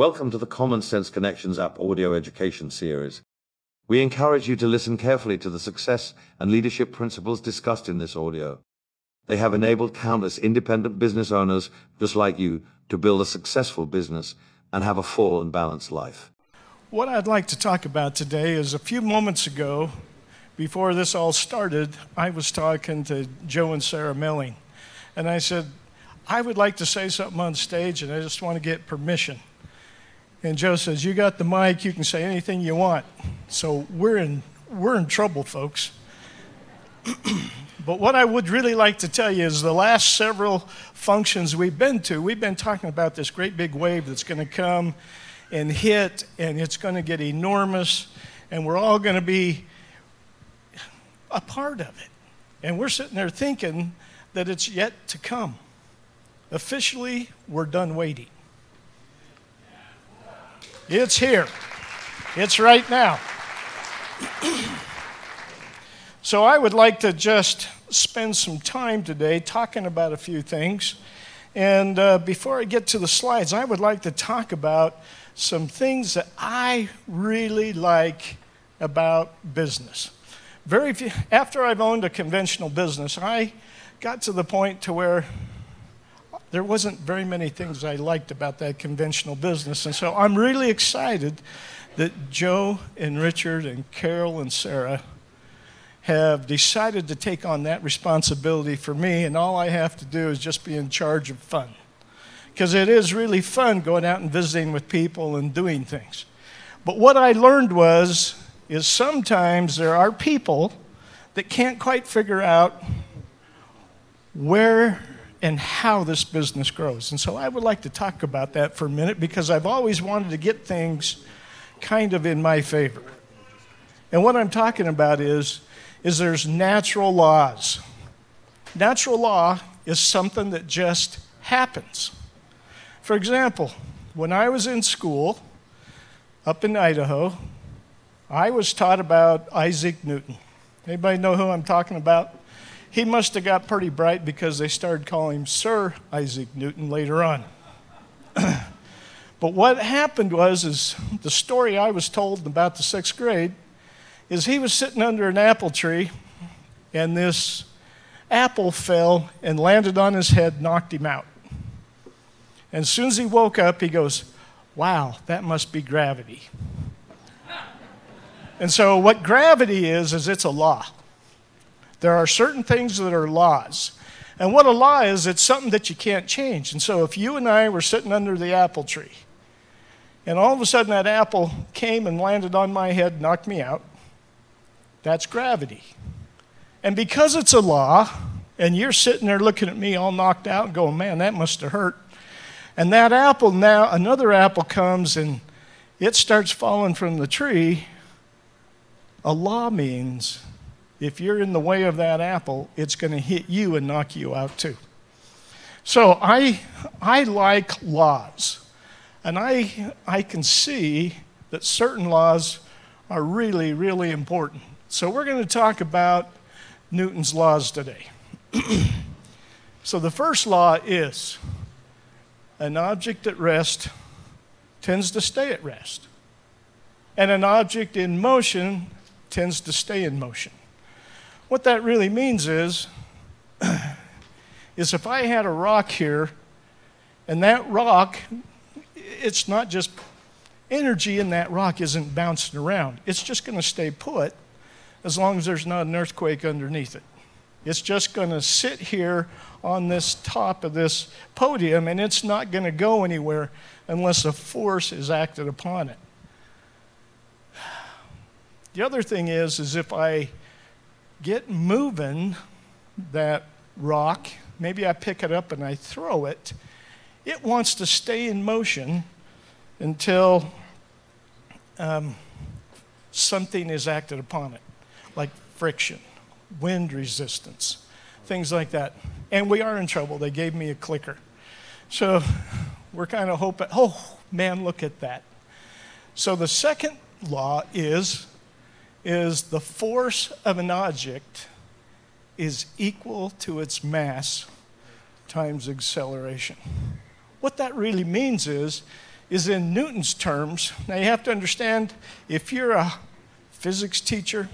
Welcome to the Common Sense Connections app audio education series. We encourage you to listen carefully to the success and leadership principles discussed in this audio. They have enabled countless independent business owners just like you to build a successful business and have a full and balanced life. What I'd like to talk about today is a few moments ago, before this all started, I was talking to Joe and Sarah Milling. And I said, I would like to say something on stage, and I just want to get permission. And Joe says, You got the mic, you can say anything you want. So we're in, we're in trouble, folks. but what I would really like to tell you is the last several functions we've been to, we've been talking about this great big wave that's going to come and hit, and it's going to get enormous, and we're all going to be a part of it. And we're sitting there thinking that it's yet to come. Officially, we're done waiting. It's here. It's right now. so I would like to just spend some time today talking about a few things. And uh, before I get to the slides, I would like to talk about some things that I really like about business. Very few, after I've owned a conventional business, I got to the point to where there wasn't very many things I liked about that conventional business. And so I'm really excited that Joe and Richard and Carol and Sarah have decided to take on that responsibility for me, and all I have to do is just be in charge of fun. Because it is really fun going out and visiting with people and doing things. But what I learned was, is sometimes there are people that can't quite figure out where and how this business grows. And so I would like to talk about that for a minute because I've always wanted to get things kind of in my favor. And what I'm talking about is is there's natural laws. Natural law is something that just happens. For example, when I was in school up in Idaho, I was taught about Isaac Newton. Anybody know who I'm talking about? He must have got pretty bright because they started calling him Sir Isaac Newton later on. but what happened was, is the story I was told about the sixth grade is he was sitting under an apple tree, and this apple fell and landed on his head, knocked him out. And as soon as he woke up, he goes, Wow, that must be gravity. and so, what gravity is, is it's a law. There are certain things that are laws. And what a law is, it's something that you can't change. And so if you and I were sitting under the apple tree, and all of a sudden that apple came and landed on my head, knocked me out, that's gravity. And because it's a law, and you're sitting there looking at me all knocked out and going, man, that must have hurt. And that apple now, another apple comes and it starts falling from the tree. A law means if you're in the way of that apple, it's going to hit you and knock you out too. So I, I like laws. And I, I can see that certain laws are really, really important. So we're going to talk about Newton's laws today. so the first law is an object at rest tends to stay at rest, and an object in motion tends to stay in motion. What that really means is, is if I had a rock here, and that rock, it's not just energy in that rock isn't bouncing around. It's just going to stay put as long as there's not an earthquake underneath it. It's just going to sit here on this top of this podium and it's not going to go anywhere unless a force is acted upon it. The other thing is is if I get moving that rock, maybe I pick it up and I throw it, it wants to stay in motion until um, something is acted upon it, like friction, wind resistance, things like that. And we are in trouble. They gave me a clicker. So we're kind of hoping, oh man, look at that. So the second law is is the force of an object is equal to its mass times acceleration. What that really means is is in Newton's terms. Now you have to understand if you're a physics teacher,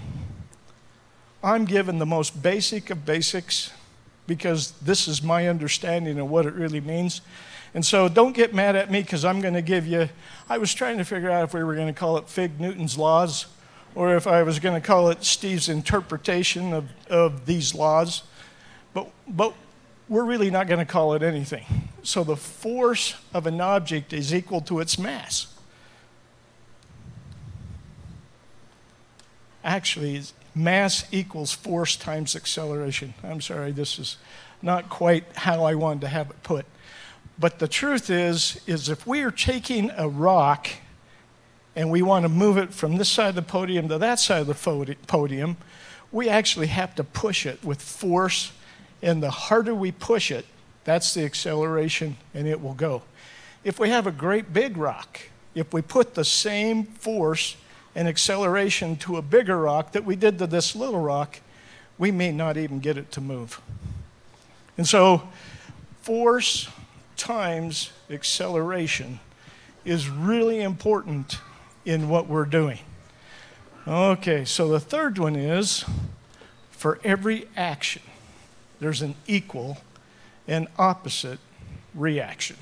I'm given the most basic of basics because this is my understanding of what it really means. And so don't get mad at me because I'm going to give you. I was trying to figure out if we were going to call it Fig Newton's laws or if I was going to call it Steve's interpretation of, of these laws. But, but we're really not going to call it anything. So the force of an object is equal to its mass. Actually, mass equals force times acceleration. I'm sorry, this is not quite how I wanted to have it put. But the truth is, is if we are taking a rock and we want to move it from this side of the podium to that side of the podium, we actually have to push it with force. And the harder we push it, that's the acceleration, and it will go. If we have a great big rock, if we put the same force and acceleration to a bigger rock that we did to this little rock, we may not even get it to move. And so, force times acceleration is really important in what we're doing. Okay, so the third one is for every action, there's an equal and opposite reaction.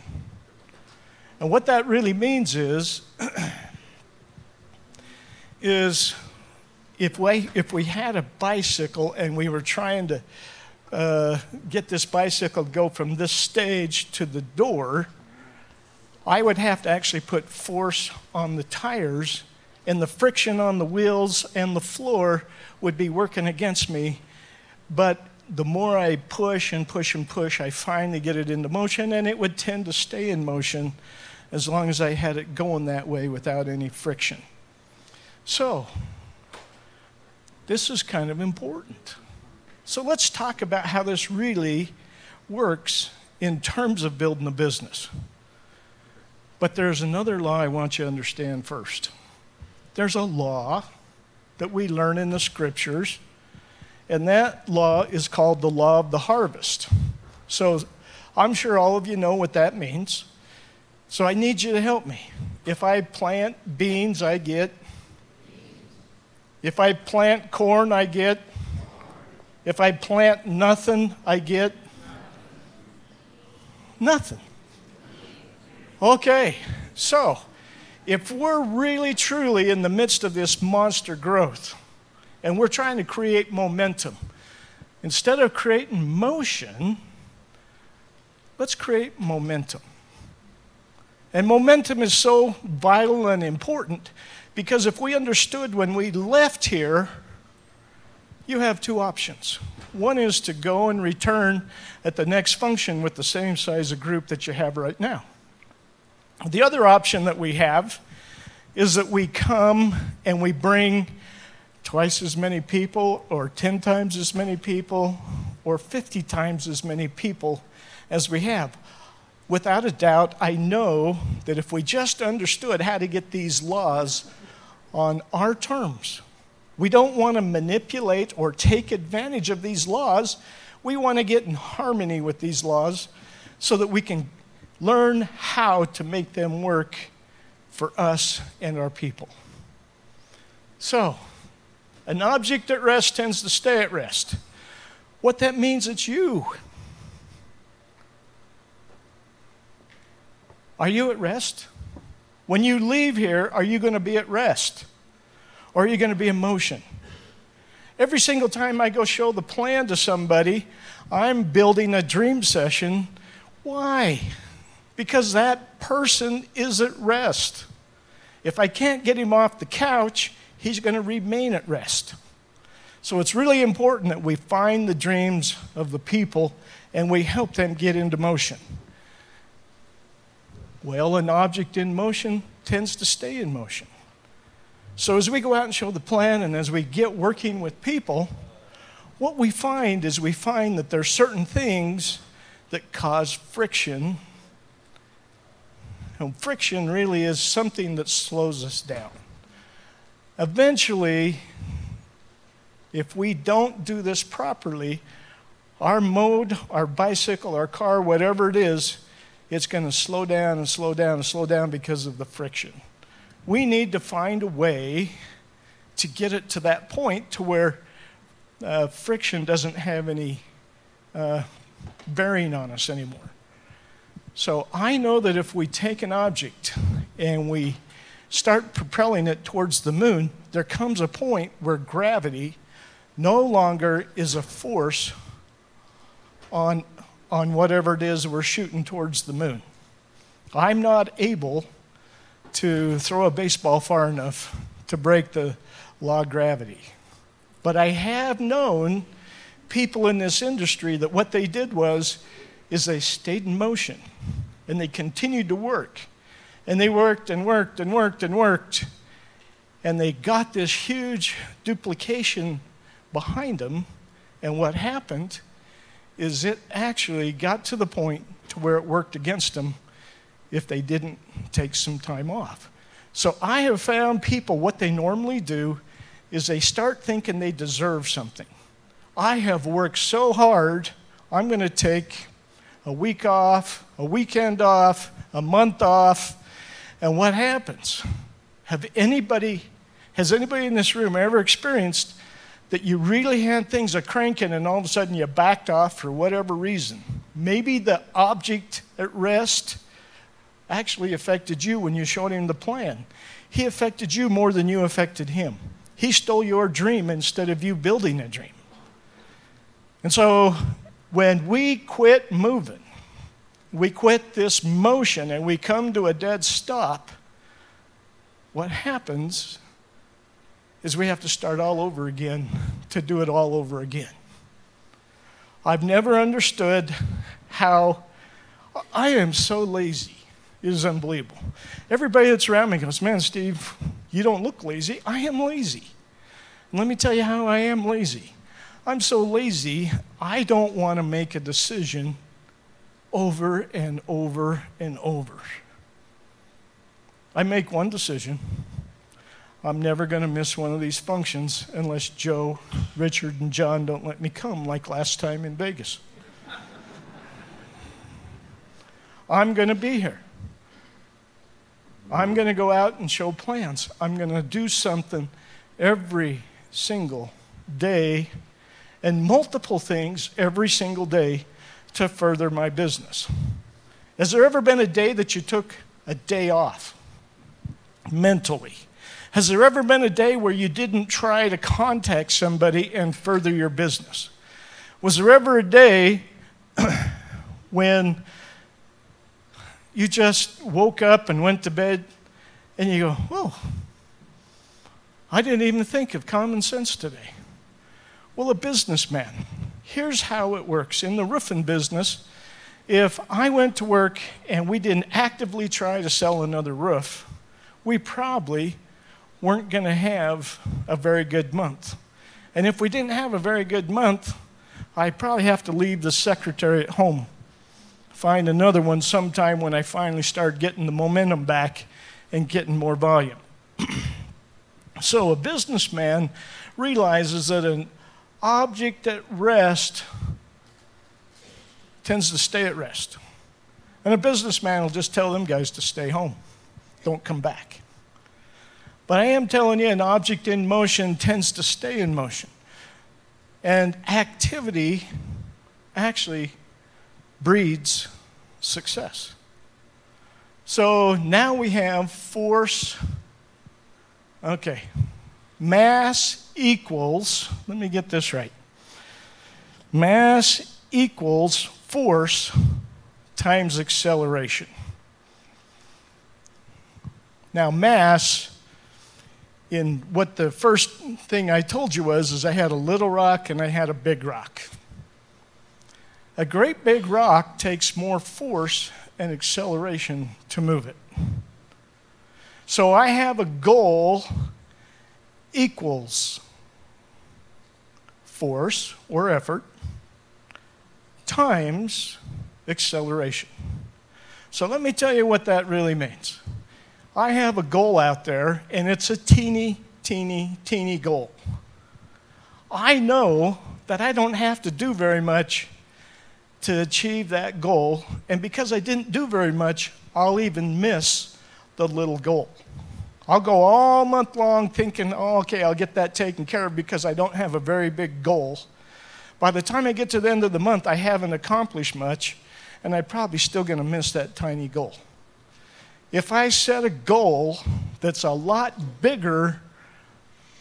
And what that really means is, is if we, if we had a bicycle and we were trying to uh, get this bicycle to go from this stage to the door, I would have to actually put force on the tires, and the friction on the wheels and the floor would be working against me. But the more I push and push and push, I finally get it into motion, and it would tend to stay in motion as long as I had it going that way without any friction. So, this is kind of important. So let's talk about how this really works in terms of building a business. But there's another law I want you to understand first. There's a law that we learn in the scriptures, and that law is called the law of the harvest. So I'm sure all of you know what that means. So I need you to help me. If I plant beans, I get. If I plant corn, I get. If I plant nothing, I get nothing. Okay, so if we're really truly in the midst of this monster growth and we're trying to create momentum, instead of creating motion, let's create momentum. And momentum is so vital and important because if we understood when we left here you have two options. One is to go and return at the next function with the same size of group that you have right now. The other option that we have is that we come and we bring twice as many people, or 10 times as many people, or 50 times as many people as we have. Without a doubt, I know that if we just understood how to get these laws on our terms, we don't want to manipulate or take advantage of these laws. We want to get in harmony with these laws so that we can learn how to make them work for us and our people. So, an object at rest tends to stay at rest. What that means, it's you. Are you at rest? When you leave here, are you going to be at rest? Or are you going to be in motion? Every single time I go show the plan to somebody, I'm building a dream session. Why? Because that person is at rest. If I can't get him off the couch, he's going to remain at rest. So it's really important that we find the dreams of the people and we help them get into motion. Well, an object in motion tends to stay in motion. So, as we go out and show the plan and as we get working with people, what we find is we find that there are certain things that cause friction. And friction really is something that slows us down. Eventually, if we don't do this properly, our mode, our bicycle, our car, whatever it is, it's going to slow down and slow down and slow down because of the friction. We need to find a way to get it to that point to where uh, friction doesn't have any uh, bearing on us anymore. So I know that if we take an object and we start propelling it towards the moon, there comes a point where gravity no longer is a force on, on whatever it is we're shooting towards the moon. I'm not able to throw a baseball far enough to break the law of gravity. But I have known people in this industry that what they did was is they stayed in motion and they continued to work. And they worked and worked and worked and worked. And they got this huge duplication behind them. And what happened is it actually got to the point to where it worked against them if they didn't take some time off. So I have found people what they normally do is they start thinking they deserve something. I have worked so hard, I'm going to take a week off, a weekend off, a month off. And what happens? Have anybody, has anybody in this room ever experienced that you really had things a cranking and all of a sudden you backed off for whatever reason? Maybe the object at rest actually affected you when you showed him the plan. He affected you more than you affected him. He stole your dream instead of you building a dream. And so when we quit moving, we quit this motion and we come to a dead stop, what happens is we have to start all over again to do it all over again. I've never understood how I am so lazy. It is unbelievable. Everybody that's around me goes, Man, Steve, you don't look lazy. I am lazy. Let me tell you how I am lazy. I'm so lazy, I don't want to make a decision over and over and over. I make one decision. I'm never going to miss one of these functions unless Joe, Richard, and John don't let me come like last time in Vegas. I'm going to be here. I'm going to go out and show plans. I'm going to do something every single day and multiple things every single day to further my business. Has there ever been a day that you took a day off mentally? Has there ever been a day where you didn't try to contact somebody and further your business? Was there ever a day when you just woke up and went to bed and you go, oh, I didn't even think of common sense today? Well, a businessman, here's how it works. In the roofing business, if I went to work and we didn't actively try to sell another roof, we probably weren't going to have a very good month. And if we didn't have a very good month, I'd probably have to leave the secretary at home, find another one sometime when I finally start getting the momentum back and getting more volume. so a businessman realizes that an object at rest tends to stay at rest. And a businessman will just tell them guys to stay home, don't come back. But I am telling you, an object in motion tends to stay in motion. And activity actually breeds success. So now we have force. Okay, mass equals, let me get this right. Mass equals force times acceleration. Now, mass, in what the first thing I told you was, is I had a little rock and I had a big rock. A great big rock takes more force and acceleration to move it. So I have a goal equals force or effort times acceleration. So let me tell you what that really means. I have a goal out there, and it's a teeny, teeny, teeny goal. I know that I don't have to do very much to achieve that goal. And because I didn't do very much, I'll even miss the little goal. I'll go all month long thinking, oh, okay, I'll get that taken care of because I don't have a very big goal. By the time I get to the end of the month, I haven't accomplished much, and I'm probably still going to miss that tiny goal. If I set a goal that's a lot bigger,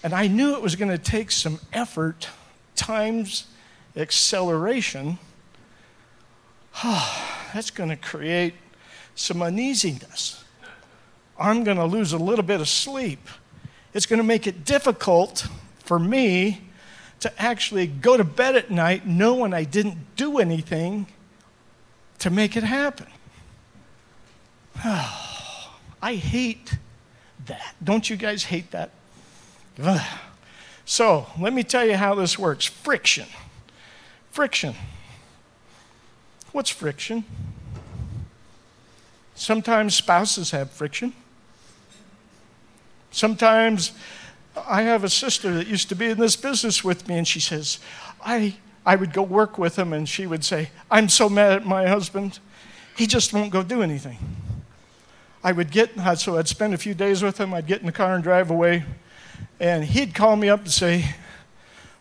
and I knew it was going to take some effort times acceleration, that's going to create some uneasiness. I'm going to lose a little bit of sleep. It's going to make it difficult for me to actually go to bed at night knowing I didn't do anything to make it happen. I hate that. Don't you guys hate that? So, let me tell you how this works friction. Friction. What's friction? Sometimes spouses have friction. Sometimes I have a sister that used to be in this business with me, and she says, I, I would go work with him, and she would say, I'm so mad at my husband. He just won't go do anything. I would get, so I'd spend a few days with him, I'd get in the car and drive away, and he'd call me up and say,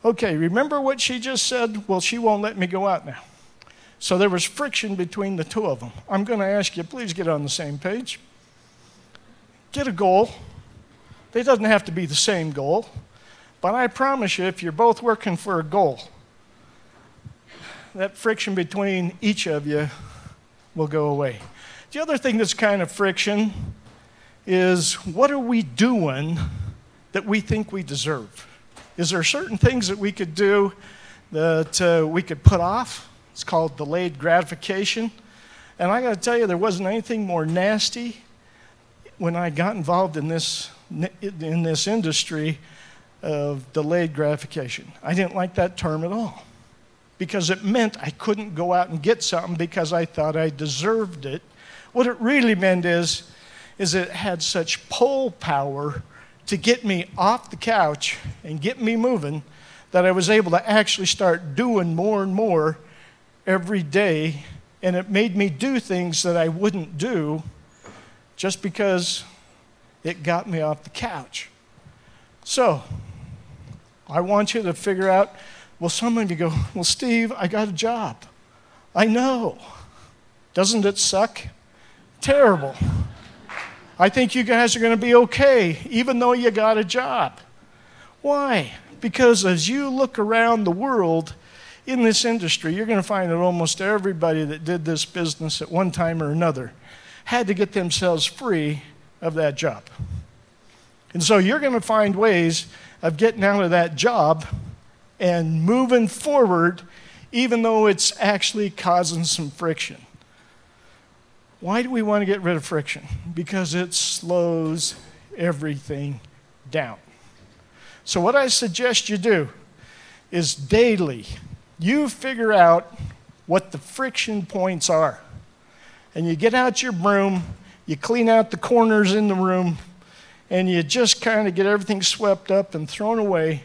Okay, remember what she just said? Well, she won't let me go out now. So there was friction between the two of them. I'm going to ask you, please get on the same page. Get a goal it doesn't have to be the same goal, but I promise you, if you're both working for a goal, that friction between each of you will go away. The other thing that's kind of friction is what are we doing that we think we deserve? Is there certain things that we could do that uh, we could put off? It's called delayed gratification. And I got to tell you, there wasn't anything more nasty when I got involved in this in this industry of delayed gratification. I didn't like that term at all because it meant I couldn't go out and get something because I thought I deserved it. What it really meant is, is it had such pull power to get me off the couch and get me moving that I was able to actually start doing more and more every day. And it made me do things that I wouldn't do just because it got me off the couch. So, I want you to figure out well, some of you go, well, Steve, I got a job. I know. Doesn't it suck? Terrible. I think you guys are going to be okay, even though you got a job. Why? Because as you look around the world in this industry, you're going to find that almost everybody that did this business at one time or another had to get themselves free of that job. And so you're going to find ways of getting out of that job and moving forward, even though it's actually causing some friction. Why do we want to get rid of friction? Because it slows everything down. So, what I suggest you do is daily, you figure out what the friction points are. And you get out your broom you clean out the corners in the room, and you just kind of get everything swept up and thrown away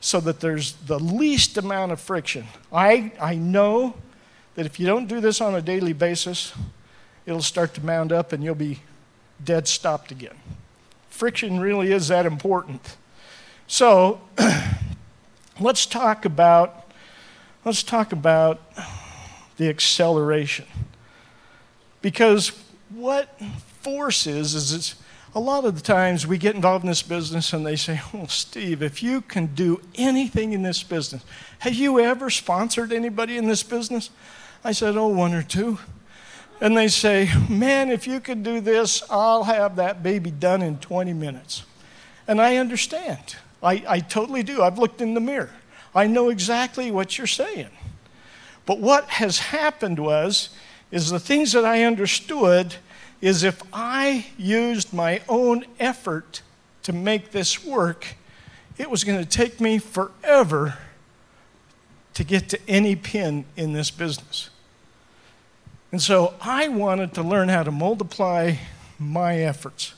so that there's the least amount of friction. I, I know that if you don't do this on a daily basis, it'll start to mound up and you'll be dead stopped again. Friction really is that important. So let's talk about let's talk about the acceleration. Because what force is, is it's a lot of the times we get involved in this business and they say, Well, Steve, if you can do anything in this business, have you ever sponsored anybody in this business? I said, Oh, one or two. And they say, Man, if you could do this, I'll have that baby done in 20 minutes. And I understand. I, I totally do. I've looked in the mirror. I know exactly what you're saying. But what has happened was, is the things that I understood is if I used my own effort to make this work, it was going to take me forever to get to any pin in this business. And so I wanted to learn how to multiply my efforts.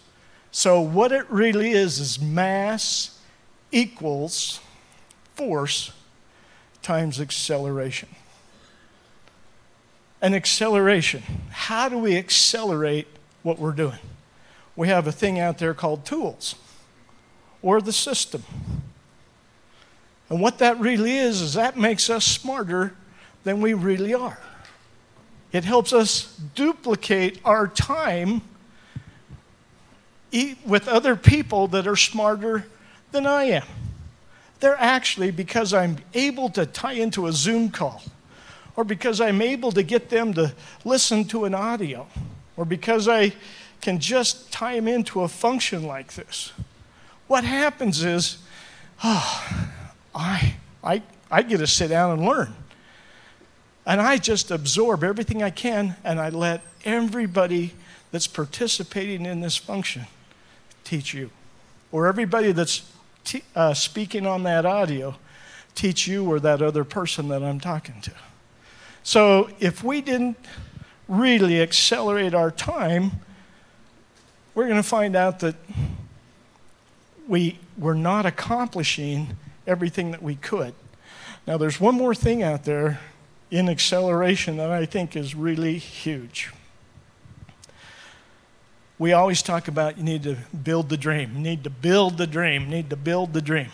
So, what it really is is mass equals force times acceleration. An acceleration. How do we accelerate what we're doing? We have a thing out there called tools or the system. And what that really is, is that makes us smarter than we really are. It helps us duplicate our time with other people that are smarter than I am. They're actually, because I'm able to tie into a Zoom call, or because I'm able to get them to listen to an audio, or because I can just tie them into a function like this. What happens is, oh, I, I, I get to sit down and learn. And I just absorb everything I can, and I let everybody that's participating in this function teach you. Or everybody that's t- uh, speaking on that audio teach you or that other person that I'm talking to. So if we didn't really accelerate our time, we're going to find out that we were not accomplishing everything that we could. Now, there's one more thing out there in acceleration that I think is really huge. We always talk about you need to build the dream, you need to build the dream, need to build the dream.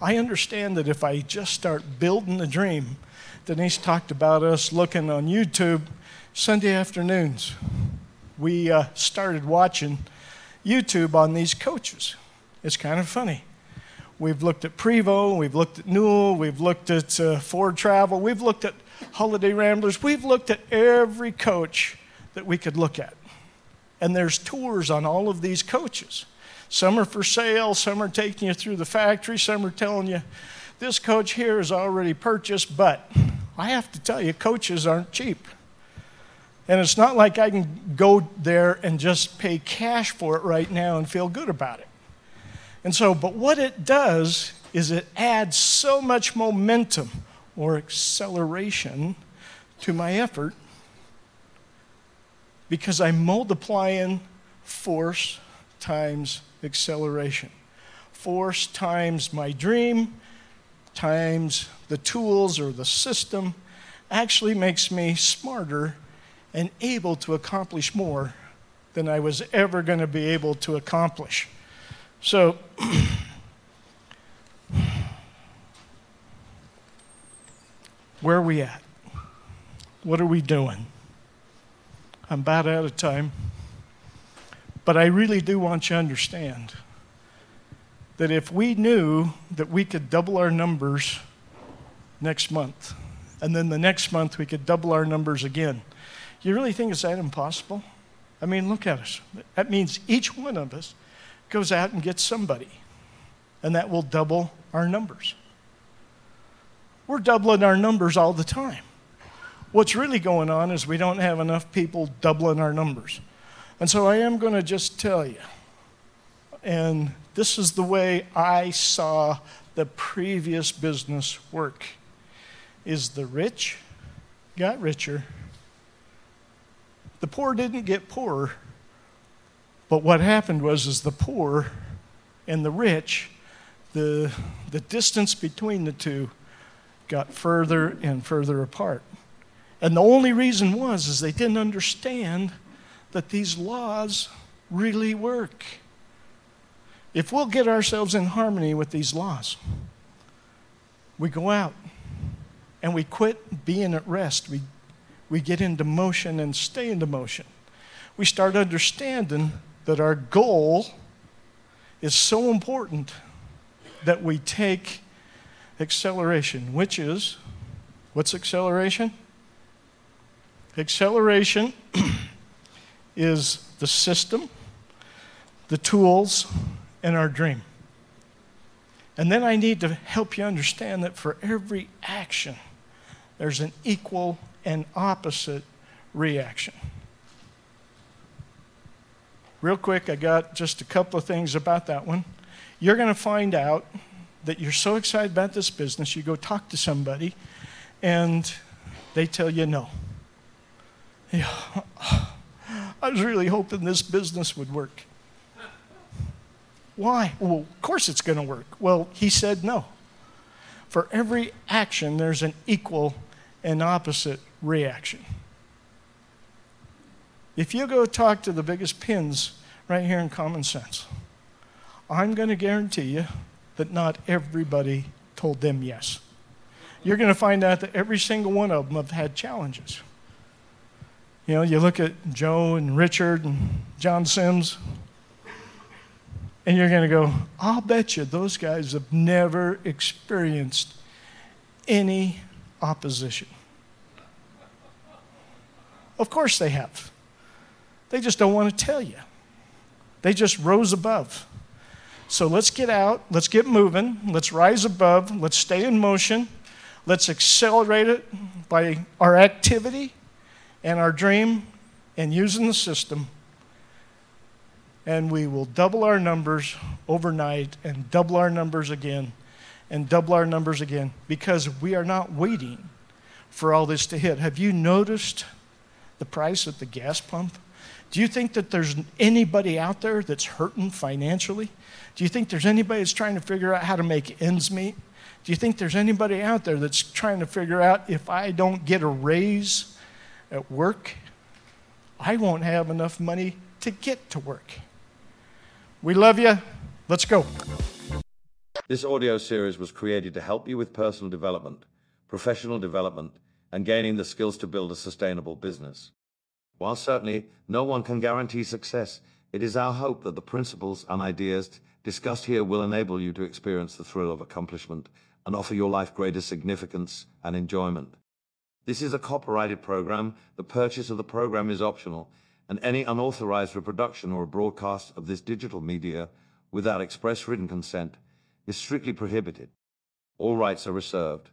I understand that if I just start building the dream, Denise talked about us looking on YouTube Sunday afternoons. We uh, started watching YouTube on these coaches. It's kind of funny. We've looked at Prevost, we've looked at Newell, we've looked at uh, Foretravel, we've looked at Holiday Ramblers, we've looked at every coach that we could look at. And there's tours on all of these coaches. Some are for sale, some are taking you through the factory, some are telling you this coach here is already purchased, but I have to tell you, coaches aren't cheap. And it's not like I can go there and just pay cash for it right now and feel good about it. And so, but what it does is it adds so much momentum or acceleration to my effort because I'm multiplying force times acceleration. Force times my dream times the tools or the system actually makes me smarter and able to accomplish more than I was ever going to be able to accomplish. So, where are we at? What are we doing? I'm about out of time. But I really do want you to understand that if we knew that we could double our numbers next month, and then the next month we could double our numbers again, you really think it's that impossible? I mean, look at us. That means each one of us goes out and gets somebody, and that will double our numbers. We're doubling our numbers all the time. What's really going on is we don't have enough people doubling our numbers. And so I am going to just tell you, and this is the way I saw the previous business work is the rich got richer the poor didn't get poorer but what happened was is the poor and the rich, the, the distance between the two got further and further apart. And the only reason was is they didn't understand that these laws really work. If we'll get ourselves in harmony with these laws, we go out and we quit being at rest. We, we get into motion and stay into motion. We start understanding that our goal is so important that we take acceleration, which is what's acceleration? Acceleration is the system, the tools, and our dream. And then I need to help you understand that for every action, there's an equal and opposite reaction. Real quick, I got just a couple of things about that one. You're going to find out that you're so excited about this business, you go talk to somebody, and they tell you no. Yeah, I was really hoping this business would work. Why? Well, of course it's going to work. Well, he said no. For every action, there's an equal and opposite reaction. If you go talk to the biggest pins right here in common sense, I'm going to guarantee you that not everybody told them yes. You're going to find out that every single one of them have had challenges. You know, you look at Joe and Richard and John Sims, and you're going to go, I'll bet you those guys have never experienced any opposition. Of course they have. They just don't want to tell you. They just rose above. So let's get out, let's get moving, let's rise above, let's stay in motion, let's accelerate it by our activity and our dream and using the system. And we will double our numbers overnight and double our numbers again and double our numbers again because we are not waiting for all this to hit. Have you noticed the price at the gas pump? Do you think that there's anybody out there that's hurting financially? Do you think there's anybody that's trying to figure out how to make ends meet? Do you think there's anybody out there that's trying to figure out if I don't get a raise at work, I won't have enough money to get to work? We love you. Let's go. This audio series was created to help you with personal development, professional development, and gaining the skills to build a sustainable business. While certainly no one can guarantee success, it is our hope that the principles and ideas discussed here will enable you to experience the thrill of accomplishment and offer your life greater significance and enjoyment. This is a copyrighted program. The purchase of the program is optional, and any unauthorized reproduction or broadcast of this digital media without express written consent is strictly prohibited. All rights are reserved.